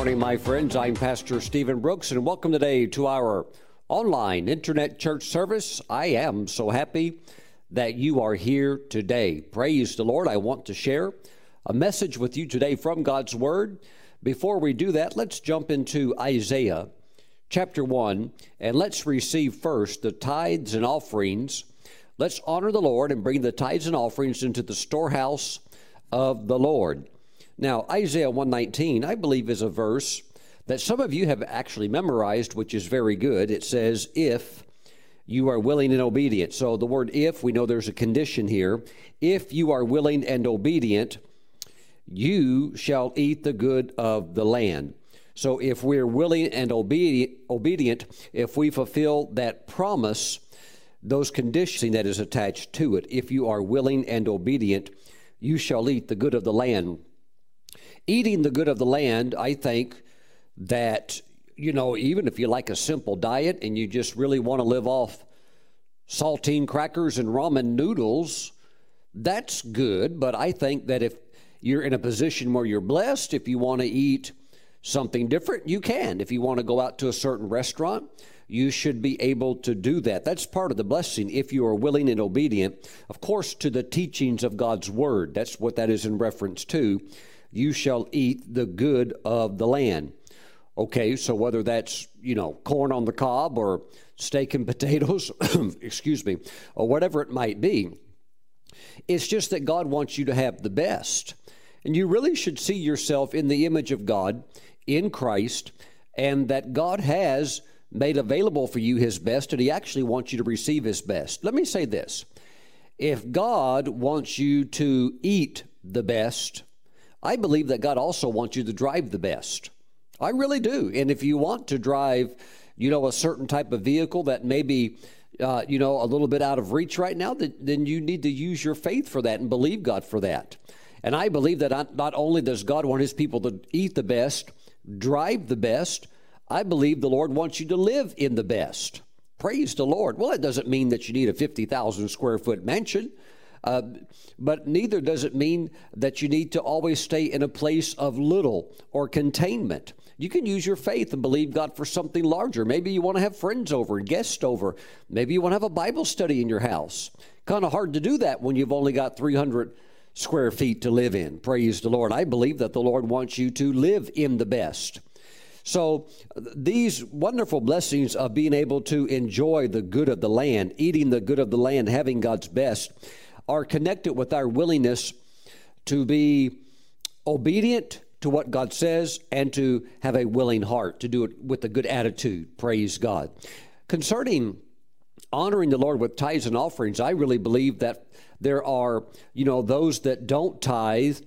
morning, my friends. I'm Pastor Stephen Brooks, and welcome today to our online internet church service. I am so happy that you are here today. Praise the Lord. I want to share a message with you today from God's Word. Before we do that, let's jump into Isaiah chapter 1 and let's receive first the tithes and offerings. Let's honor the Lord and bring the tithes and offerings into the storehouse of the Lord. Now, Isaiah 119, I believe, is a verse that some of you have actually memorized, which is very good. It says, If you are willing and obedient. So the word if, we know there's a condition here. If you are willing and obedient, you shall eat the good of the land. So if we're willing and obedient, if we fulfill that promise, those conditions that is attached to it, if you are willing and obedient, you shall eat the good of the land eating the good of the land, I think that, you know, even if you like a simple diet and you just really want to live off saltine crackers and ramen noodles, that's good. But I think that if you're in a position where you're blessed, if you want to eat something different, you can. If you want to go out to a certain restaurant, you should be able to do that. That's part of the blessing if you are willing and obedient, of course, to the teachings of God's Word. That's what that is in reference to you shall eat the good of the land. Okay, so whether that's, you know, corn on the cob or steak and potatoes, excuse me, or whatever it might be, it's just that God wants you to have the best. And you really should see yourself in the image of God in Christ, and that God has made available for you His best, and He actually wants you to receive His best. Let me say this if God wants you to eat the best, I believe that God also wants you to drive the best. I really do. And if you want to drive, you know, a certain type of vehicle that may be, uh, you know, a little bit out of reach right now, then you need to use your faith for that and believe God for that. And I believe that not only does God want his people to eat the best, drive the best, I believe the Lord wants you to live in the best. Praise the Lord. Well, it doesn't mean that you need a 50,000 square foot mansion. Uh, but neither does it mean that you need to always stay in a place of little or containment. You can use your faith and believe God for something larger. Maybe you want to have friends over and guests over. Maybe you want to have a Bible study in your house. Kind of hard to do that when you've only got 300 square feet to live in. Praise the Lord. I believe that the Lord wants you to live in the best. So, these wonderful blessings of being able to enjoy the good of the land, eating the good of the land, having God's best, are connected with our willingness to be obedient to what God says and to have a willing heart, to do it with a good attitude. Praise God. Concerning honoring the Lord with tithes and offerings, I really believe that there are, you know, those that don't tithe.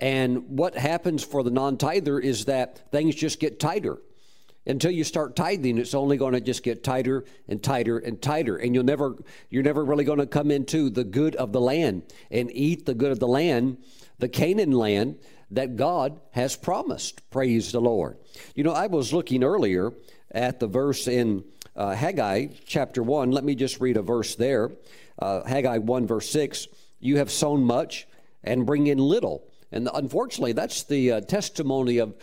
And what happens for the non tither is that things just get tighter until you start tithing it's only going to just get tighter and tighter and tighter and you'll never you're never really going to come into the good of the land and eat the good of the land the canaan land that god has promised. Praise the lord. You know i was looking earlier at the verse in uh, haggai chapter 1 let me just read a verse there. Uh, haggai 1 verse 6 you have sown much and bring in little. And unfortunately that's the uh, testimony of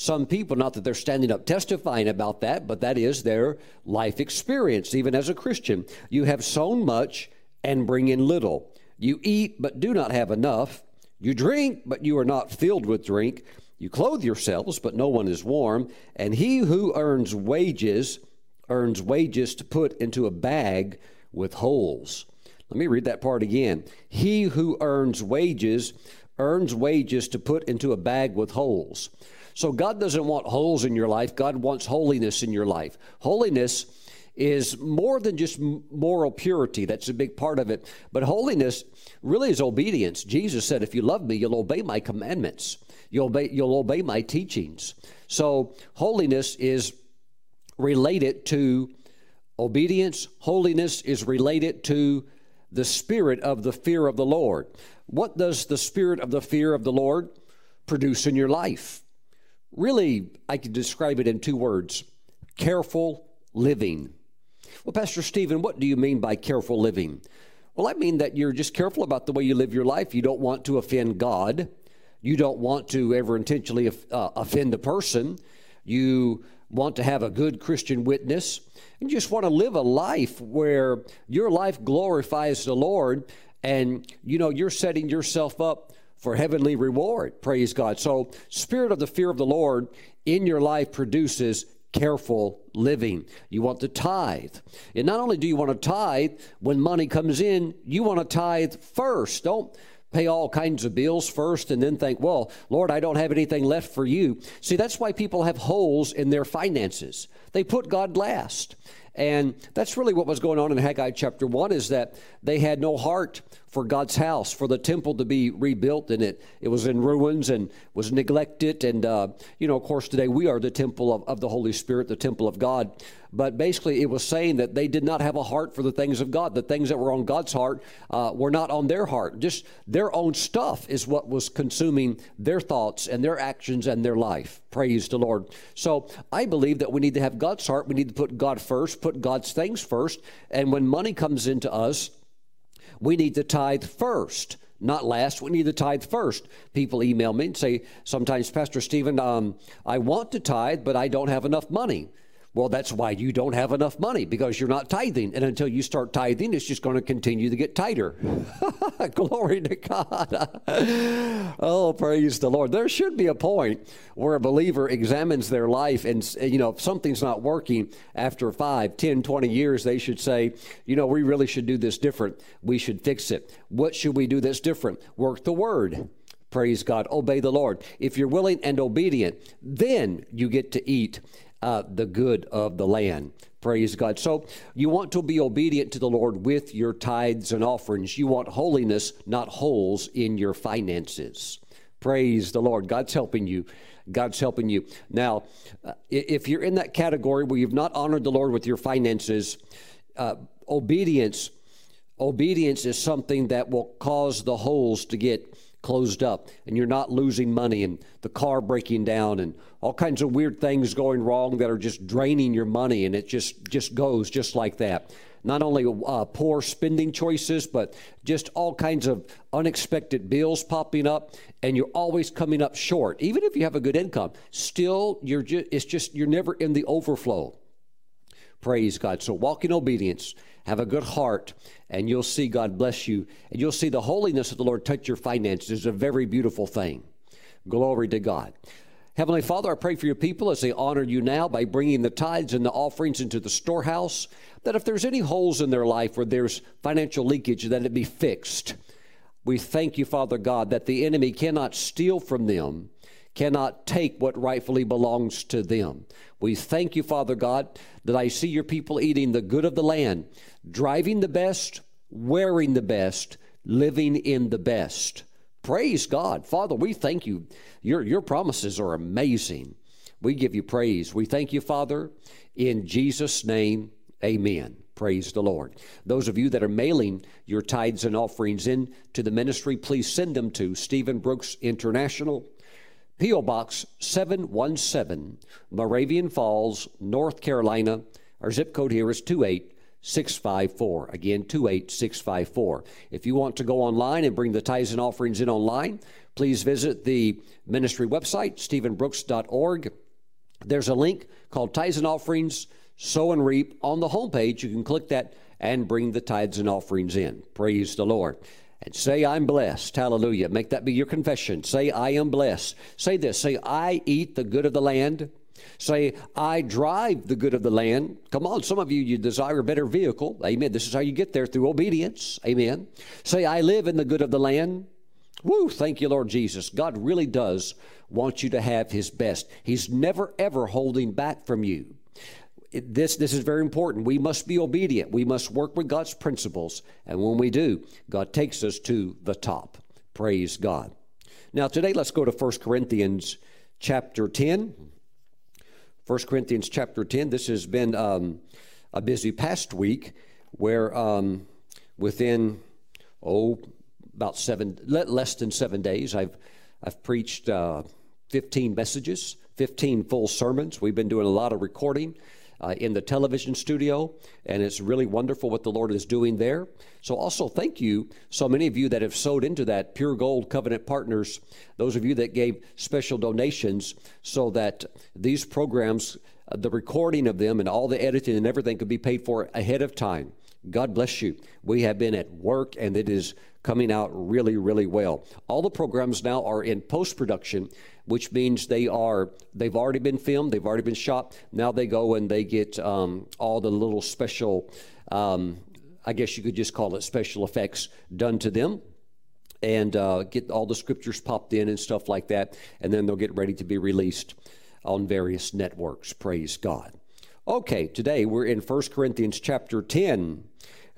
some people, not that they're standing up testifying about that, but that is their life experience, even as a Christian. You have sown much and bring in little. You eat, but do not have enough. You drink, but you are not filled with drink. You clothe yourselves, but no one is warm. And he who earns wages earns wages to put into a bag with holes. Let me read that part again. He who earns wages earns wages to put into a bag with holes. So God doesn't want holes in your life, God wants holiness in your life. Holiness is more than just moral purity. That's a big part of it. But holiness really is obedience. Jesus said, If you love me, you'll obey my commandments, you'll obey, you'll obey my teachings. So holiness is related to obedience, holiness is related to the spirit of the fear of the Lord. What does the spirit of the fear of the Lord produce in your life? Really, I could describe it in two words careful living. Well, Pastor Stephen, what do you mean by careful living? Well, I mean that you're just careful about the way you live your life. You don't want to offend God. You don't want to ever intentionally uh, offend a person. You want to have a good Christian witness. And you just want to live a life where your life glorifies the Lord and you know you're setting yourself up for heavenly reward. Praise God. So, spirit of the fear of the Lord in your life produces careful living. You want to tithe. And not only do you want to tithe, when money comes in, you want to tithe first. Don't pay all kinds of bills first and then think, well, Lord, I don't have anything left for you. See, that's why people have holes in their finances. They put God last. And that's really what was going on in Haggai chapter 1 is that they had no heart for God's house, for the temple to be rebuilt, and it, it was in ruins and was neglected. And, uh, you know, of course, today we are the temple of, of the Holy Spirit, the temple of God. But basically, it was saying that they did not have a heart for the things of God. The things that were on God's heart uh, were not on their heart. Just their own stuff is what was consuming their thoughts and their actions and their life. Praise the Lord. So I believe that we need to have God's heart. We need to put God first, put God's things first. And when money comes into us, we need to tithe first not last. We need to tithe first. People email me and say, sometimes, Pastor Stephen, um, I want to tithe, but I don't have enough money. Well, that's why you don't have enough money because you're not tithing. And until you start tithing, it's just going to continue to get tighter. Glory to God. oh, praise the Lord. There should be a point where a believer examines their life and, you know, if something's not working after 5, 10, 20 years, they should say, you know, we really should do this different. We should fix it. What should we do that's different? Work the word. Praise God. Obey the Lord. If you're willing and obedient, then you get to eat uh, the good of the land. Praise God. So you want to be obedient to the Lord with your tithes and offerings. You want holiness, not holes in your finances. Praise the Lord. God's helping you. God's helping you. Now, uh, if you're in that category where you've not honored the Lord with your finances, uh, obedience obedience is something that will cause the holes to get closed up and you're not losing money and the car breaking down and all kinds of weird things going wrong that are just draining your money and it just just goes just like that. Not only uh, poor spending choices but just all kinds of unexpected bills popping up and you're always coming up short. Even if you have a good income still you're just it's just you're never in the overflow praise god so walk in obedience have a good heart, and you'll see God bless you. And you'll see the holiness of the Lord touch your finances. It's a very beautiful thing. Glory to God. Heavenly Father, I pray for your people as they honor you now by bringing the tithes and the offerings into the storehouse, that if there's any holes in their life where there's financial leakage, that it be fixed. We thank you, Father God, that the enemy cannot steal from them cannot take what rightfully belongs to them. We thank you, Father God, that I see your people eating the good of the land, driving the best, wearing the best, living in the best. Praise God. Father, we thank you. Your, your promises are amazing. We give you praise. We thank you, Father, in Jesus' name. Amen. Praise the Lord. Those of you that are mailing your tithes and offerings in to the ministry, please send them to Stephen Brooks International. P.O. Box 717, Moravian Falls, North Carolina. Our zip code here is 28654. Again, 28654. If you want to go online and bring the tithes and offerings in online, please visit the ministry website, stephenbrooks.org. There's a link called Tithes and Offerings, Sow and Reap on the homepage. You can click that and bring the tithes and offerings in. Praise the Lord and say, I'm blessed. Hallelujah. Make that be your confession. Say, I am blessed. Say this. Say, I eat the good of the land. Say, I drive the good of the land. Come on, some of you, you desire a better vehicle. Amen. This is how you get there through obedience. Amen. Say, I live in the good of the land. Woo, thank you, Lord Jesus. God really does want you to have His best. He's never, ever holding back from you this, this is very important. We must be obedient. We must work with God's principles. And when we do, God takes us to the top. Praise God. Now, today, let's go to 1 Corinthians chapter 10. 1 Corinthians chapter 10. This has been um, a busy past week where um, within, oh, about seven, less than seven days, I've, I've preached uh, 15 messages, 15 full sermons. We've been doing a lot of recording. Uh, in the television studio, and it's really wonderful what the Lord is doing there. So, also thank you, so many of you that have sowed into that Pure Gold Covenant Partners, those of you that gave special donations so that these programs, uh, the recording of them and all the editing and everything could be paid for ahead of time. God bless you. We have been at work and it is coming out really, really well. All the programs now are in post production, which means they are they've already been filmed, they've already been shot. Now they go and they get um, all the little special, um, I guess you could just call it special effects done to them. And uh, get all the scriptures popped in and stuff like that, and then they'll get ready to be released on various networks. Praise God. Okay, today we're in 1 Corinthians chapter 10.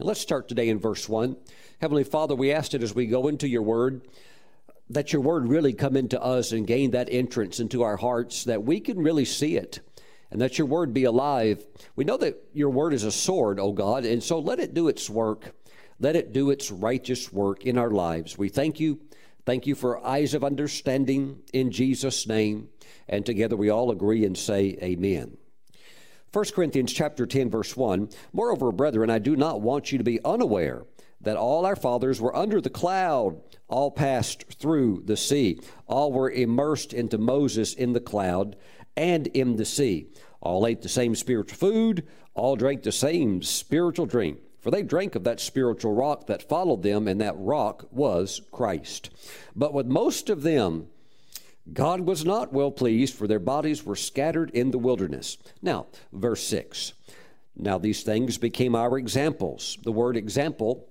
And let's start today in verse 1. Heavenly Father, we ask it as we go into your word that your word really come into us and gain that entrance into our hearts that we can really see it and that your word be alive. We know that your word is a sword, O God, and so let it do its work. Let it do its righteous work in our lives. We thank you. Thank you for eyes of understanding in Jesus' name. And together we all agree and say, Amen. 1 Corinthians chapter 10 verse 1 Moreover brethren I do not want you to be unaware that all our fathers were under the cloud, all passed through the sea, all were immersed into Moses in the cloud and in the sea. All ate the same spiritual food, all drank the same spiritual drink. For they drank of that spiritual rock that followed them, and that rock was Christ. But with most of them, God was not well pleased, for their bodies were scattered in the wilderness. Now, verse 6. Now, these things became our examples. The word example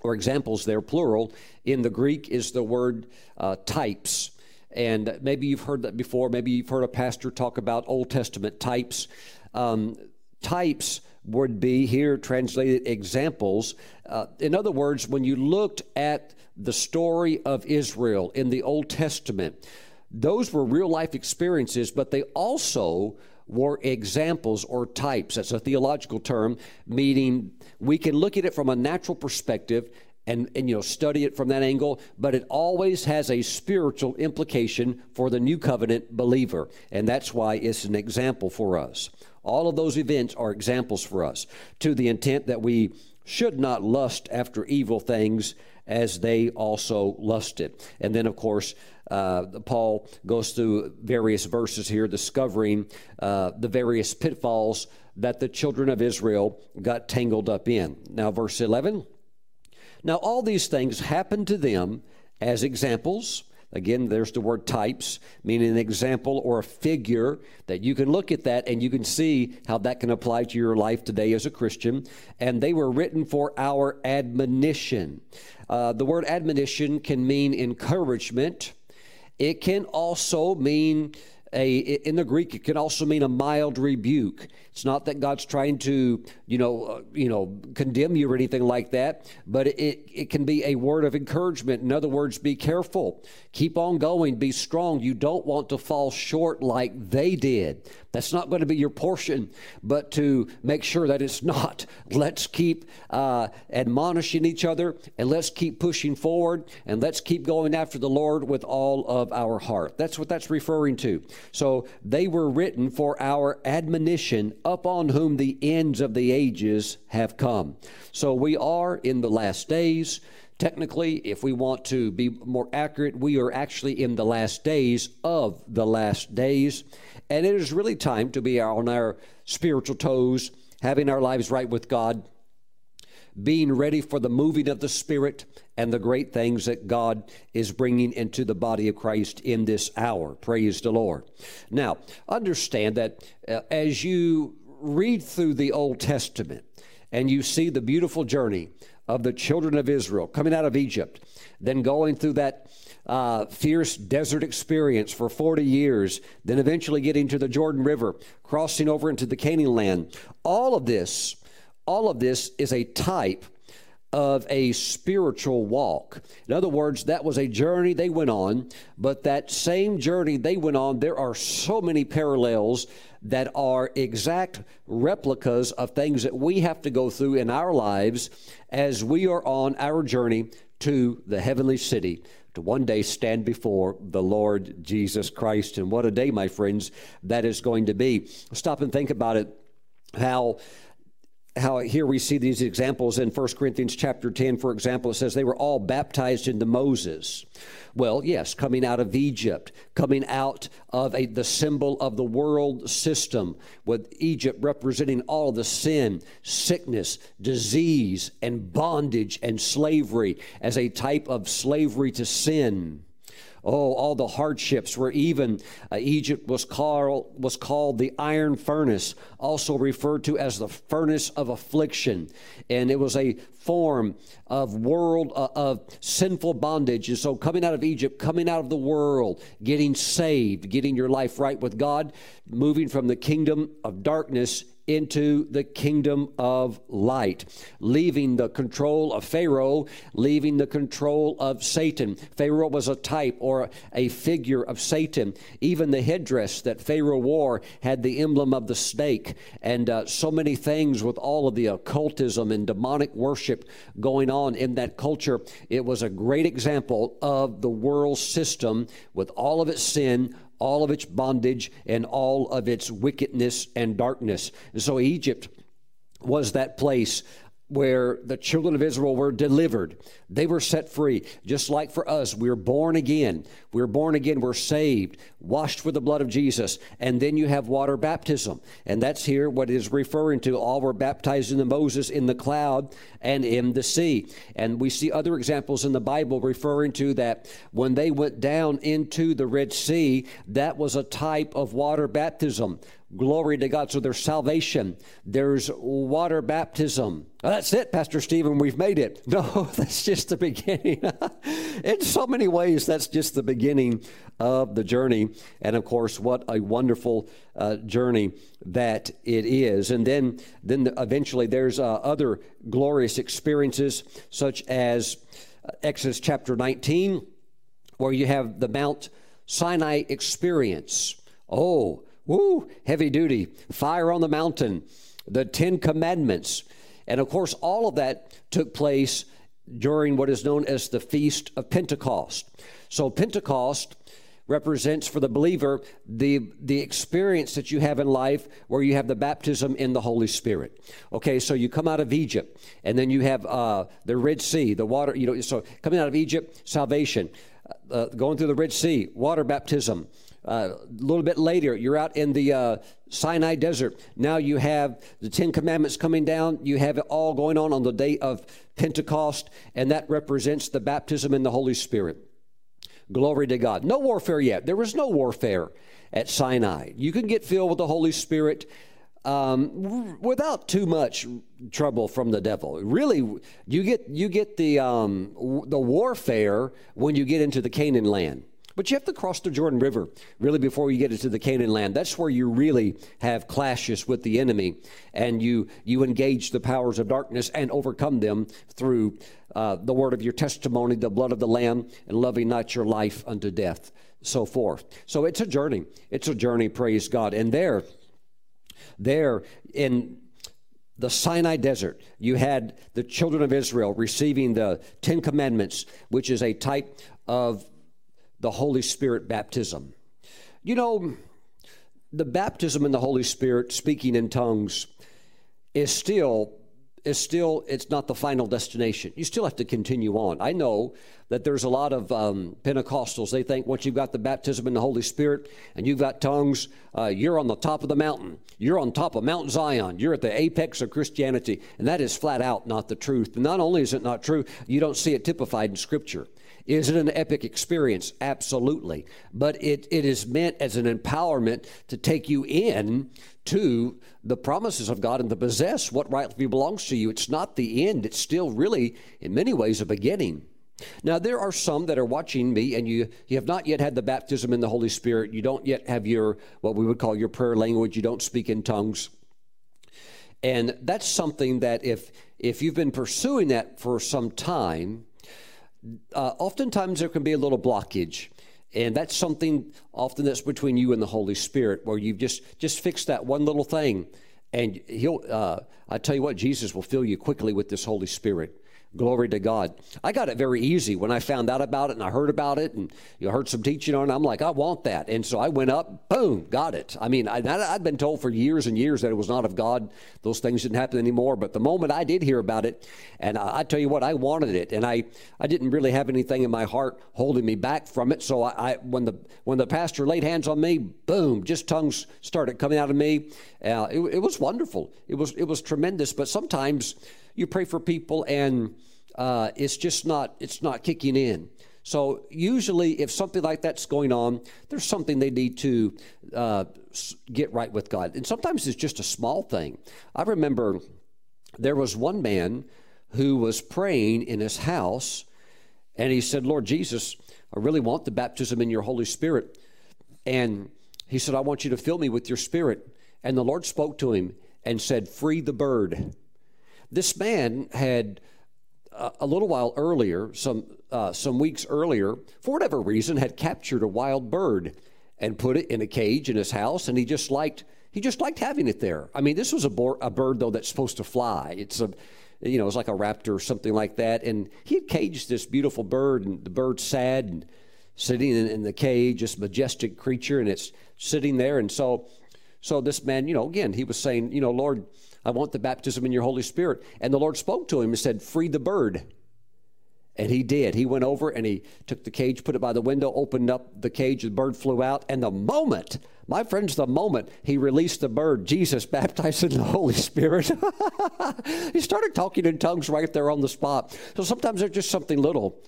or examples there, plural, in the Greek is the word uh, types. And maybe you've heard that before. Maybe you've heard a pastor talk about Old Testament types. Um, types would be here translated examples. Uh, in other words, when you looked at the story of Israel in the Old Testament, those were real life experiences, but they also were examples or types. That's a theological term, meaning we can look at it from a natural perspective and, and you know study it from that angle, but it always has a spiritual implication for the new covenant believer, and that's why it's an example for us. All of those events are examples for us, to the intent that we should not lust after evil things as they also lusted. And then, of course, uh, Paul goes through various verses here discovering uh, the various pitfalls that the children of Israel got tangled up in. Now, verse 11. Now, all these things happened to them as examples. Again, there's the word types, meaning an example or a figure that you can look at that and you can see how that can apply to your life today as a Christian. And they were written for our admonition. Uh, the word admonition can mean encouragement, it can also mean a in the Greek it can also mean a mild rebuke. It's not that God's trying to you know uh, you know condemn you or anything like that, but it it can be a word of encouragement. In other words, be careful, keep on going, be strong. You don't want to fall short like they did. That's not going to be your portion, but to make sure that it's not. Let's keep uh, admonishing each other and let's keep pushing forward and let's keep going after the Lord with all of our heart. That's what that's referring to. So they were written for our admonition, upon whom the ends of the ages have come. So we are in the last days. Technically, if we want to be more accurate, we are actually in the last days of the last days. And it is really time to be on our spiritual toes, having our lives right with God, being ready for the moving of the Spirit and the great things that God is bringing into the body of Christ in this hour. Praise the Lord. Now, understand that uh, as you read through the Old Testament and you see the beautiful journey of the children of Israel coming out of Egypt, then going through that uh, fierce desert experience for 40 years, then eventually getting to the Jordan River, crossing over into the Canaan land. All of this, all of this is a type of a spiritual walk. In other words, that was a journey they went on, but that same journey they went on, there are so many parallels that are exact replicas of things that we have to go through in our lives as we are on our journey to the heavenly city to one day stand before the Lord Jesus Christ. And what a day, my friends, that is going to be. Stop and think about it how how here we see these examples in 1 Corinthians chapter 10, for example, it says they were all baptized into Moses. Well, yes, coming out of Egypt, coming out of a, the symbol of the world system, with Egypt representing all the sin, sickness, disease, and bondage and slavery as a type of slavery to sin. Oh, all the hardships where even uh, Egypt was called, was called the iron furnace, also referred to as the furnace of affliction. And it was a form of world, uh, of sinful bondage. And so coming out of Egypt, coming out of the world, getting saved, getting your life right with God, moving from the kingdom of darkness into the kingdom of light, leaving the control of Pharaoh, leaving the control of Satan. Pharaoh was a type or a figure of Satan. Even the headdress that Pharaoh wore had the emblem of the snake, and uh, so many things with all of the occultism and demonic worship going on in that culture. It was a great example of the world system with all of its sin, all of its bondage and all of its wickedness and darkness. And so Egypt was that place where the children of Israel were delivered. They were set free. Just like for us, we're born again. We're born again. We're saved, washed with the blood of Jesus. And then you have water baptism. And that's here what is referring to. All were baptized into Moses in the cloud and in the sea. And we see other examples in the Bible referring to that when they went down into the Red Sea, that was a type of water baptism. Glory to God. So there's salvation, there's water baptism. Oh, that's it, Pastor Stephen, we've made it. No, that's just the beginning. In so many ways, that's just the beginning of the journey. And of course, what a wonderful uh, journey that it is. And then, then eventually, there's uh, other glorious experiences, such as uh, Exodus chapter 19, where you have the Mount Sinai experience. Oh, Woo, heavy duty. Fire on the mountain, the Ten Commandments. And of course, all of that took place during what is known as the Feast of Pentecost. So, Pentecost represents for the believer the the experience that you have in life where you have the baptism in the Holy Spirit. Okay, so you come out of Egypt, and then you have uh, the Red Sea, the water. You know, so coming out of Egypt, salvation. Uh, going through the Red Sea, water baptism. Uh, a little bit later, you're out in the uh, Sinai desert. Now you have the Ten Commandments coming down. You have it all going on on the day of Pentecost, and that represents the baptism in the Holy Spirit. Glory to God. No warfare yet. There was no warfare at Sinai. You can get filled with the Holy Spirit um, without too much trouble from the devil. Really, you get you get the um, the warfare when you get into the Canaan land. But you have to cross the Jordan River really before you get into the Canaan land. That's where you really have clashes with the enemy, and you you engage the powers of darkness and overcome them through uh, the word of your testimony, the blood of the Lamb, and loving not your life unto death, so forth. So it's a journey. It's a journey. Praise God. And there, there in the Sinai desert, you had the children of Israel receiving the Ten Commandments, which is a type of the Holy Spirit baptism. You know, the baptism in the Holy Spirit, speaking in tongues, is still is still it's not the final destination. You still have to continue on. I know that there's a lot of um, pentecostals they think once you've got the baptism in the holy spirit and you've got tongues uh, you're on the top of the mountain. You're on top of mount zion. You're at the apex of christianity. And that is flat out not the truth. And not only is it not true you don't see it typified in scripture is it an epic experience? Absolutely. But it, it is meant as an empowerment to take you in to the promises of God and to possess what rightfully belongs to you. It's not the end, it's still really, in many ways, a beginning. Now, there are some that are watching me, and you, you have not yet had the baptism in the Holy Spirit. You don't yet have your, what we would call your prayer language. You don't speak in tongues. And that's something that if, if you've been pursuing that for some time, uh, oftentimes there can be a little blockage and that's something often that's between you and the holy spirit where you've just just fixed that one little thing and he'll uh, i tell you what jesus will fill you quickly with this holy spirit Glory to God. I got it very easy when I found out about it and I heard about it and you heard some teaching on it. I'm like, I want that. And so I went up, boom, got it. I mean, I, I'd been told for years and years that it was not of God. Those things didn't happen anymore. But the moment I did hear about it, and I, I tell you what, I wanted it. And I, I didn't really have anything in my heart holding me back from it. So I, I when, the, when the pastor laid hands on me, boom, just tongues started coming out of me. Uh, it, it was wonderful. It was, it was tremendous. But sometimes, you pray for people and uh, it's just not it's not kicking in. So usually if something like that's going on there's something they need to uh, get right with god. And sometimes it's just a small thing. I remember there was one man who was praying in his house and he said lord jesus i really want the baptism in your holy spirit. And he said i want you to fill me with your spirit. And the lord spoke to him and said free the bird this man had uh, a little while earlier, some uh, some weeks earlier, for whatever reason, had captured a wild bird and put it in a cage in his house, and he just liked he just liked having it there. I mean, this was a, bo- a bird though that's supposed to fly. It's a you know, it's like a raptor or something like that, and he had caged this beautiful bird, and the bird's sad and sitting in, in the cage, this majestic creature, and it's sitting there, and so so this man, you know, again, he was saying, you know, Lord I want the baptism in your Holy Spirit. And the Lord spoke to him and said, Free the bird. And he did. He went over and he took the cage, put it by the window, opened up the cage, the bird flew out. And the moment, my friends, the moment he released the bird, Jesus baptized in the Holy Spirit, he started talking in tongues right there on the spot. So sometimes there's just something little.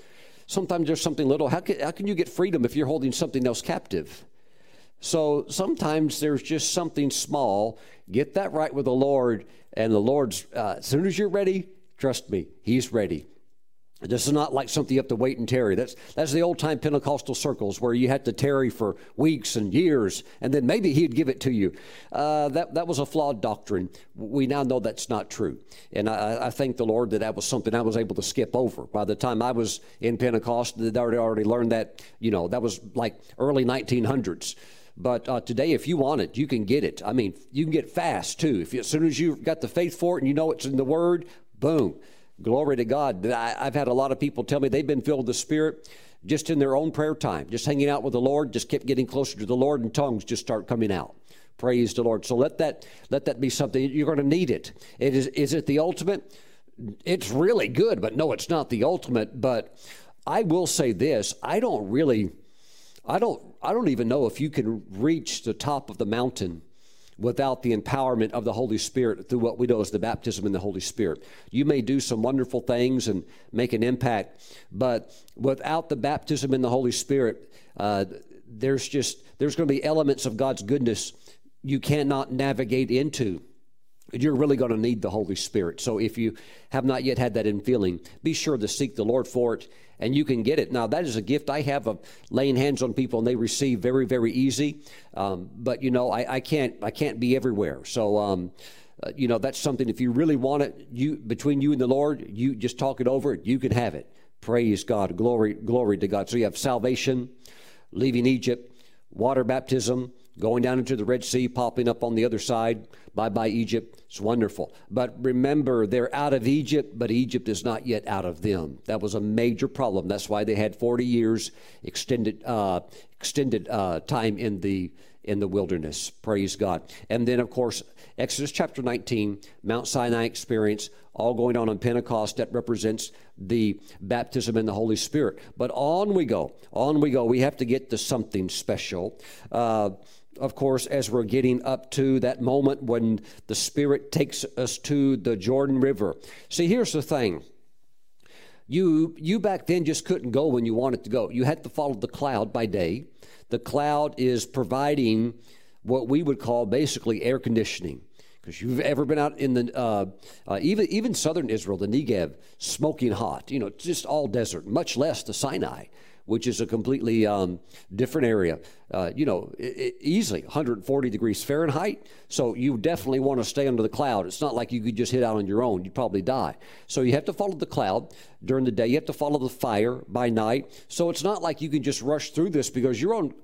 Sometimes there's something little. How can, how can you get freedom if you're holding something else captive? So sometimes there's just something small. Get that right with the Lord, and the Lord's, uh, as soon as you're ready, trust me, He's ready. This is not like something you have to wait and tarry. That's, that's the old time Pentecostal circles where you had to tarry for weeks and years, and then maybe he'd give it to you. Uh, that, that was a flawed doctrine. We now know that's not true. And I, I, thank the Lord that that was something I was able to skip over. By the time I was in Pentecost, I'd already, already learned that, you know, that was like early 1900s. But uh, today, if you want it, you can get it. I mean, you can get fast too. If you, as soon as you've got the faith for it and you know it's in the Word, boom, glory to God. I, I've had a lot of people tell me they've been filled with the Spirit just in their own prayer time, just hanging out with the Lord, just kept getting closer to the Lord, and tongues just start coming out. Praise the Lord. So let that let that be something you're going to need it. It is is it the ultimate? It's really good, but no, it's not the ultimate. But I will say this: I don't really I don't, I don't even know if you can reach the top of the mountain without the empowerment of the Holy Spirit through what we know as the baptism in the Holy Spirit. You may do some wonderful things and make an impact, but without the baptism in the Holy Spirit, uh, there's just there's going to be elements of God's goodness you cannot navigate into you're really going to need the Holy Spirit. So if you have not yet had that infilling, be sure to seek the Lord for it, and you can get it. Now, that is a gift I have of laying hands on people, and they receive very, very easy. Um, but you know, I, I, can't, I can't be everywhere. So. Um, uh, you know that's something if you really want it you between you and the lord you just talk it over you can have it praise god glory glory to god so you have salvation leaving egypt water baptism going down into the Red Sea, popping up on the other side. Bye bye, Egypt. It's wonderful. But remember, they're out of Egypt, but Egypt is not yet out of them. That was a major problem. That's why they had 40 years extended, uh, extended uh, time in the in the wilderness. Praise God. And then, of course, Exodus chapter 19, Mount Sinai experience, all going on on Pentecost. That represents the baptism in the Holy Spirit. But on we go. On we go. We have to get to something special. Uh, of course, as we're getting up to that moment when the Spirit takes us to the Jordan River. See, here's the thing. You, you back then just couldn't go when you wanted to go. You had to follow the cloud by day. The cloud is providing what we would call basically air conditioning. Because you've ever been out in the uh, uh, even even southern Israel, the Negev, smoking hot. You know, just all desert. Much less the Sinai which is a completely um, different area. Uh, you know, it, it, easily 140 degrees Fahrenheit. So you definitely want to stay under the cloud. It's not like you could just hit out on your own. You'd probably die. So you have to follow the cloud during the day. You have to follow the fire by night. So it's not like you can just rush through this because you're on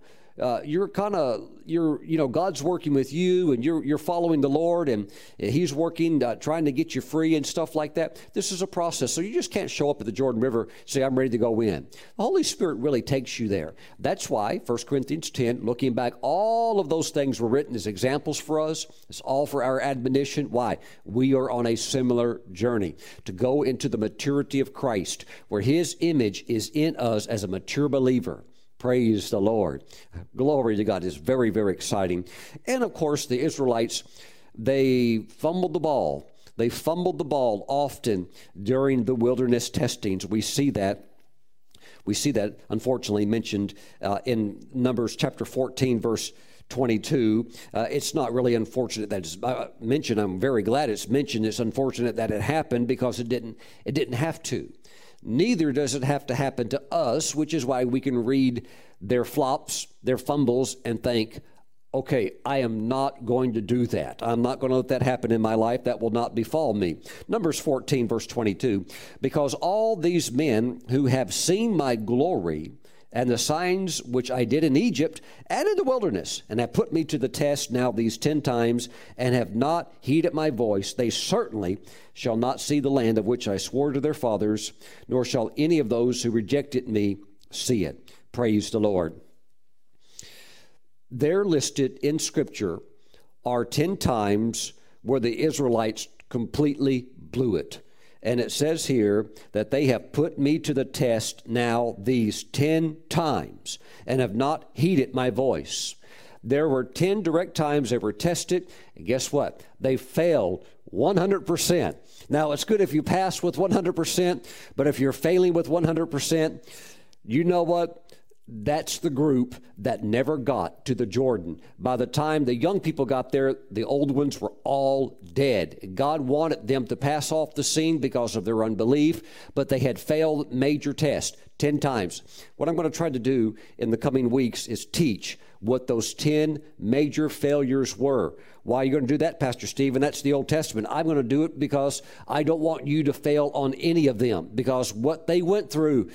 uh, you're kind of you're you know God's working with you and you're you're following the Lord and He's working uh, trying to get you free and stuff like that. This is a process, so you just can't show up at the Jordan River say I'm ready to go in. The Holy Spirit really takes you there. That's why 1 Corinthians 10, looking back, all of those things were written as examples for us. It's all for our admonition. Why? We are on a similar journey to go into the maturity of Christ, where His image is in us as a mature believer. Praise the Lord. Glory to God. It's very, very exciting. And of course, the Israelites, they fumbled the ball. They fumbled the ball often during the wilderness testings. We see that. We see that, unfortunately, mentioned uh, in Numbers chapter 14, verse 22. Uh, it's not really unfortunate that it's uh, mentioned. I'm very glad it's mentioned. It's unfortunate that it happened because it didn't. It didn't have to. Neither does it have to happen to us, which is why we can read their flops, their fumbles, and think, okay, I am not going to do that. I'm not going to let that happen in my life. That will not befall me. Numbers 14, verse 22 because all these men who have seen my glory, and the signs which I did in Egypt and in the wilderness, and have put me to the test now these ten times, and have not heeded my voice, they certainly shall not see the land of which I swore to their fathers, nor shall any of those who rejected me see it. Praise the Lord. There listed in Scripture are ten times where the Israelites completely blew it. And it says here that they have put me to the test now these 10 times and have not heeded my voice. There were 10 direct times they were tested, and guess what? They failed 100%. Now, it's good if you pass with 100%, but if you're failing with 100%, you know what? That's the group that never got to the Jordan. By the time the young people got there, the old ones were all dead. God wanted them to pass off the scene because of their unbelief, but they had failed major tests 10 times. What I'm going to try to do in the coming weeks is teach what those 10 major failures were. Why are you going to do that, Pastor Stephen? That's the Old Testament. I'm going to do it because I don't want you to fail on any of them because what they went through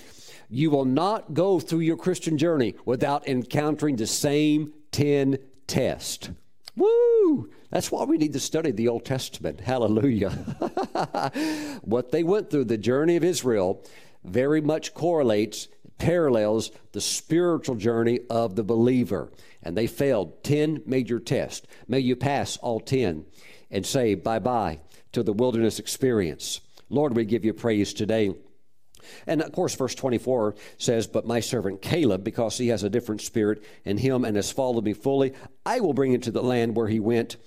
you will not go through your Christian journey without encountering the same 10 tests. Woo! That's why we need to study the Old Testament. Hallelujah. what they went through, the journey of Israel, very much correlates, parallels the spiritual journey of the believer. And they failed 10 major tests. May you pass all 10 and say bye bye to the wilderness experience. Lord, we give you praise today. And of course, verse 24 says, But my servant Caleb, because he has a different spirit in him and has followed me fully, I will bring him to the land where he went,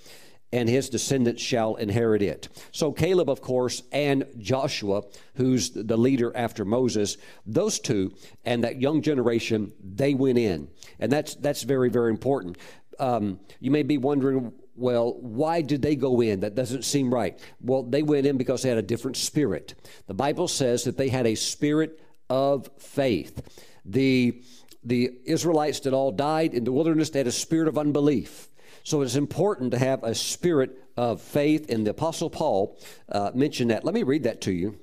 and his descendants shall inherit it. So, Caleb, of course, and Joshua, who's the leader after Moses, those two and that young generation, they went in. And that's, that's very, very important. Um, you may be wondering, well, why did they go in? That doesn't seem right. Well, they went in because they had a different spirit. The Bible says that they had a spirit of faith. The, the Israelites that all died in the wilderness, they had a spirit of unbelief. So it's important to have a spirit of faith, and the Apostle Paul uh, mentioned that. Let me read that to you.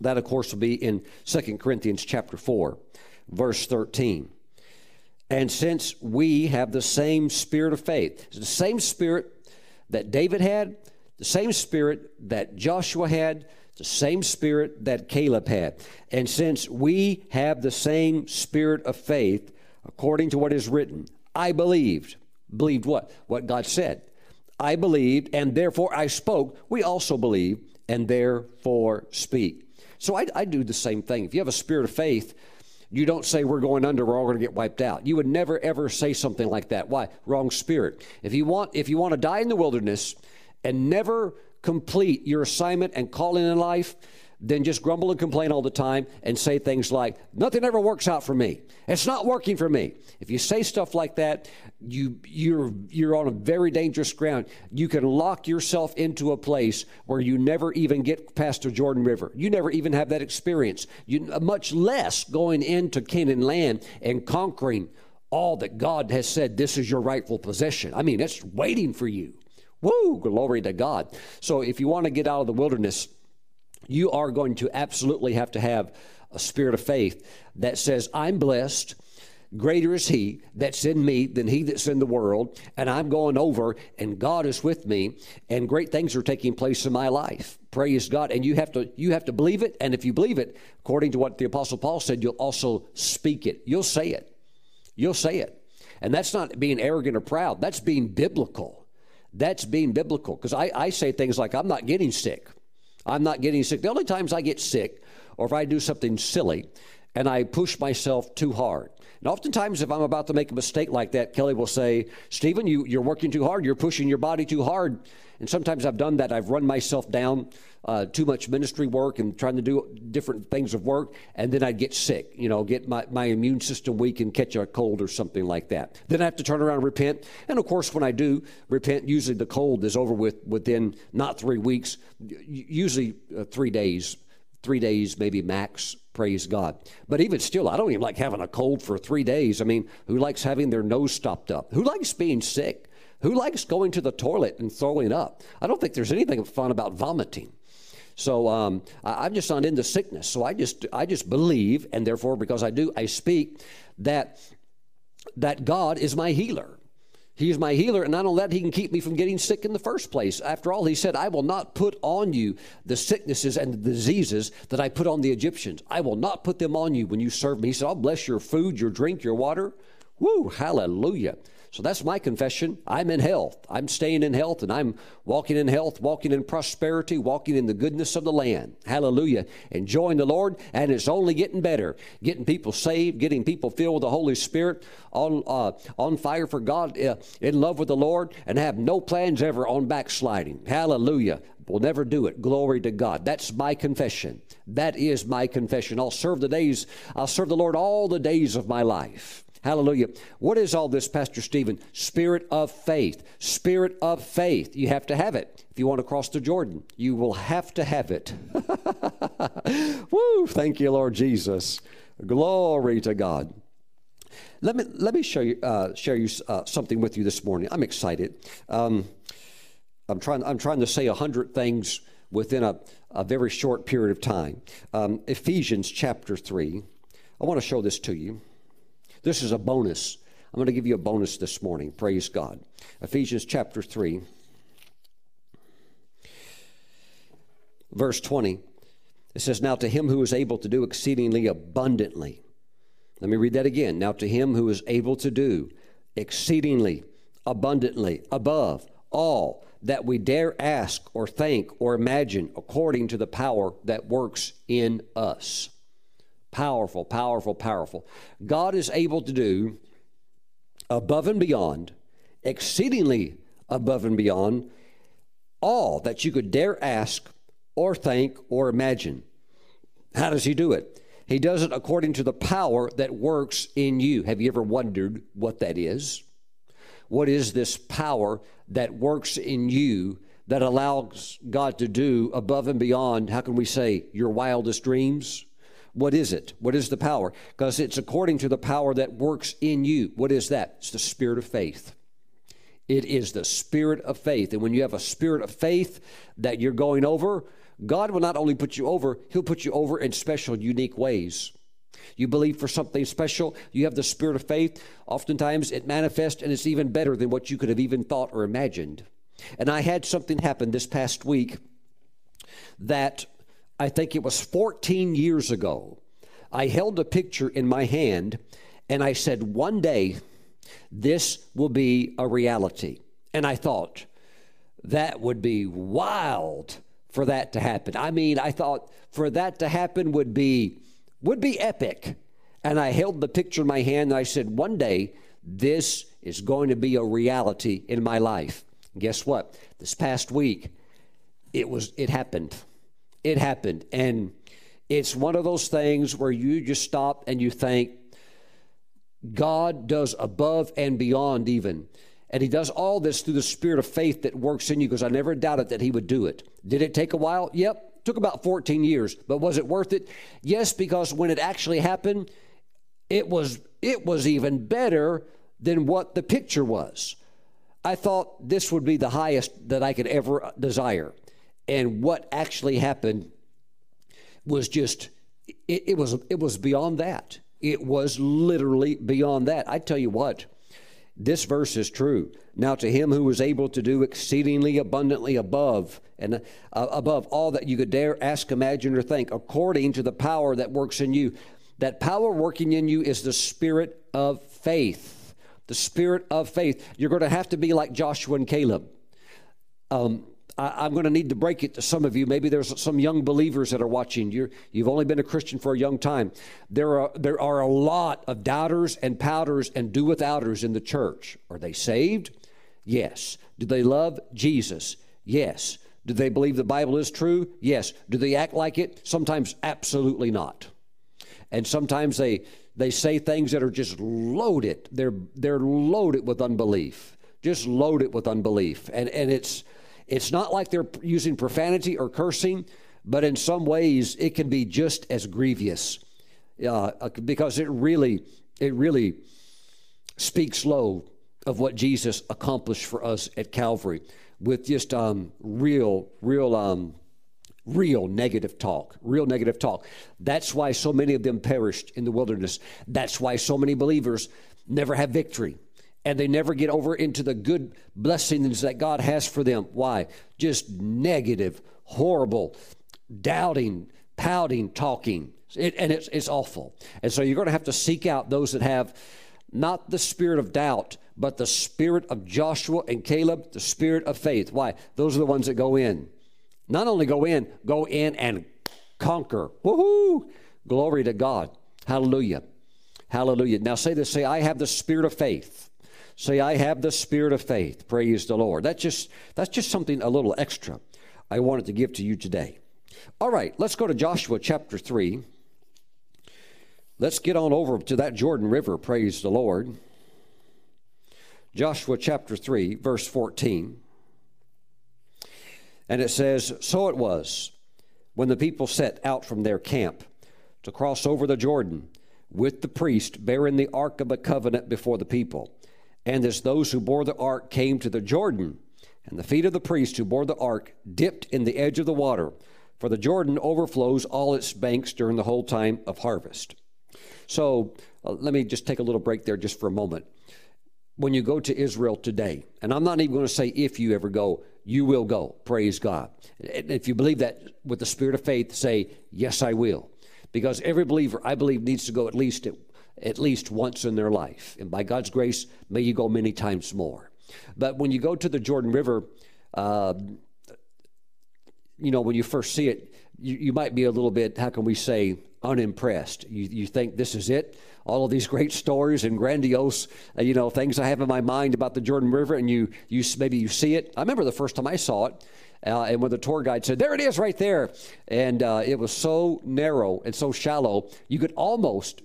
That, of course, will be in 2 Corinthians chapter 4, verse 13. And since we have the same spirit of faith, the same spirit that David had, the same spirit that Joshua had, the same spirit that Caleb had. And since we have the same spirit of faith, according to what is written, I believed. Believed what? What God said. I believed, and therefore I spoke. We also believe, and therefore speak. So I, I do the same thing. If you have a spirit of faith, you don't say we're going under, we're all going to get wiped out. You would never ever say something like that. Why? Wrong spirit. If you want if you want to die in the wilderness and never complete your assignment and calling in life, then just grumble and complain all the time and say things like, nothing ever works out for me. It's not working for me. If you say stuff like that, you, you're, you're on a very dangerous ground. You can lock yourself into a place where you never even get past the Jordan River. You never even have that experience, you, much less going into Canaan land and conquering all that God has said this is your rightful possession. I mean, it's waiting for you. Woo, glory to God. So if you want to get out of the wilderness, you are going to absolutely have to have a spirit of faith that says, I'm blessed. Greater is he that's in me than he that's in the world. And I'm going over, and God is with me, and great things are taking place in my life. Praise God. And you have to you have to believe it. And if you believe it, according to what the Apostle Paul said, you'll also speak it. You'll say it. You'll say it. And that's not being arrogant or proud. That's being biblical. That's being biblical. Because I, I say things like, I'm not getting sick. I'm not getting sick. The only times I get sick, or if I do something silly, and I push myself too hard. And oftentimes, if I'm about to make a mistake like that, Kelly will say, Stephen, you, you're working too hard. You're pushing your body too hard. And sometimes I've done that. I've run myself down, uh, too much ministry work and trying to do different things of work. And then I'd get sick, you know, get my, my immune system weak and catch a cold or something like that. Then I have to turn around and repent. And of course, when I do repent, usually the cold is over with within not three weeks, usually uh, three days, three days, maybe max Praise God. But even still, I don't even like having a cold for three days. I mean, who likes having their nose stopped up? Who likes being sick? Who likes going to the toilet and throwing up? I don't think there's anything fun about vomiting. So um, I, am just not into sickness. So I just I just believe, and therefore, because I do, I speak that that God is my healer. He is my healer, and not only that, He can keep me from getting sick in the first place. After all, He said, I will not put on you the sicknesses and the diseases that I put on the Egyptians. I will not put them on you when you serve me. He said, I'll bless your food, your drink, your water. Woo, hallelujah. So that's my confession. I'm in health. I'm staying in health and I'm walking in health, walking in prosperity, walking in the goodness of the land. Hallelujah. Enjoying the Lord, and it's only getting better. Getting people saved, getting people filled with the Holy Spirit, on, uh, on fire for God, uh, in love with the Lord, and have no plans ever on backsliding. Hallelujah. We'll never do it. Glory to God. That's my confession. That is my confession. I'll serve the days, I'll serve the Lord all the days of my life. Hallelujah. What is all this, Pastor Stephen? Spirit of faith. Spirit of faith. You have to have it. If you want to cross the Jordan, you will have to have it. Woo! Thank you, Lord Jesus. Glory to God. Let me let me show you uh, share you uh, something with you this morning. I'm excited. Um, I'm trying I'm trying to say a hundred things within a, a very short period of time. Um, Ephesians chapter three. I want to show this to you. This is a bonus. I'm going to give you a bonus this morning. Praise God. Ephesians chapter 3, verse 20. It says, Now to him who is able to do exceedingly abundantly. Let me read that again. Now to him who is able to do exceedingly abundantly above all that we dare ask or think or imagine according to the power that works in us. Powerful, powerful, powerful. God is able to do above and beyond, exceedingly above and beyond, all that you could dare ask or think or imagine. How does He do it? He does it according to the power that works in you. Have you ever wondered what that is? What is this power that works in you that allows God to do above and beyond, how can we say, your wildest dreams? What is it? What is the power? Because it's according to the power that works in you. What is that? It's the spirit of faith. It is the spirit of faith. And when you have a spirit of faith that you're going over, God will not only put you over, He'll put you over in special, unique ways. You believe for something special, you have the spirit of faith. Oftentimes it manifests and it's even better than what you could have even thought or imagined. And I had something happen this past week that I think it was 14 years ago, I held a picture in my hand and I said, One day this will be a reality. And I thought, that would be wild for that to happen. I mean, I thought for that to happen would be would be epic. And I held the picture in my hand and I said, one day this is going to be a reality in my life. And guess what? This past week, it was it happened it happened. And it's one of those things where you just stop and you think, God does above and beyond even. And he does all this through the spirit of faith that works in you because I never doubted that he would do it. Did it take a while? Yep. Took about 14 years. But was it worth it? Yes, because when it actually happened, it was it was even better than what the picture was. I thought this would be the highest that I could ever desire. And what actually happened was just it, it was it was beyond that. It was literally beyond that. I tell you what, this verse is true. Now, to him who was able to do exceedingly abundantly above and uh, above all that you could dare ask, imagine, or think, according to the power that works in you. That power working in you is the spirit of faith. The spirit of faith. You're going to have to be like Joshua and Caleb. Um, I, am going to need to break it to some of you. Maybe there's some young believers that are watching. you have only been a Christian for a young time. There are, there are a lot of doubters and pouters and do withouters in the church. Are they saved? Yes. Do they love Jesus? Yes. Do they believe the Bible is true? Yes. Do they act like it? Sometimes absolutely not. And sometimes they they say things that are just loaded. They're they're loaded with unbelief. Just loaded with unbelief. And and it's it's not like they're using profanity or cursing, but in some ways it can be just as grievous uh, because it really, it really speaks low of what Jesus accomplished for us at Calvary with just um, real, real, um, real negative talk, real negative talk. That's why so many of them perished in the wilderness. That's why so many believers never have victory and they never get over into the good blessings that God has for them. Why? Just negative, horrible, doubting, pouting, talking. It, and it's, it's awful. And so you're going to have to seek out those that have not the spirit of doubt, but the spirit of Joshua and Caleb, the spirit of faith. Why? Those are the ones that go in. Not only go in, go in and conquer. Woohoo! Glory to God. Hallelujah. Hallelujah. Now say this say, I have the spirit of faith. Say, I have the spirit of faith. Praise the Lord. That's just, that's just something a little extra I wanted to give to you today. All right, let's go to Joshua chapter 3. Let's get on over to that Jordan River. Praise the Lord. Joshua chapter 3, verse 14. And it says, So it was when the people set out from their camp to cross over the Jordan with the priest bearing the ark of the covenant before the people and as those who bore the ark came to the Jordan, and the feet of the priest who bore the ark dipped in the edge of the water, for the Jordan overflows all its banks during the whole time of harvest. So uh, let me just take a little break there just for a moment. When you go to Israel today, and I'm not even going to say if you ever go, you will go. Praise God. And if you believe that with the spirit of faith, say, Yes, I will. Because every believer, I believe, needs to go at least at least once in their life. And by God's grace, may you go many times more. But when you go to the Jordan River, uh, you know, when you first see it, you, you might be a little bit, how can we say, unimpressed. You, you think this is it? All of these great stories and grandiose, uh, you know, things I have in my mind about the Jordan River, and you, you maybe you see it. I remember the first time I saw it, uh, and when the tour guide said, "There it is, right there," and uh, it was so narrow and so shallow, you could almost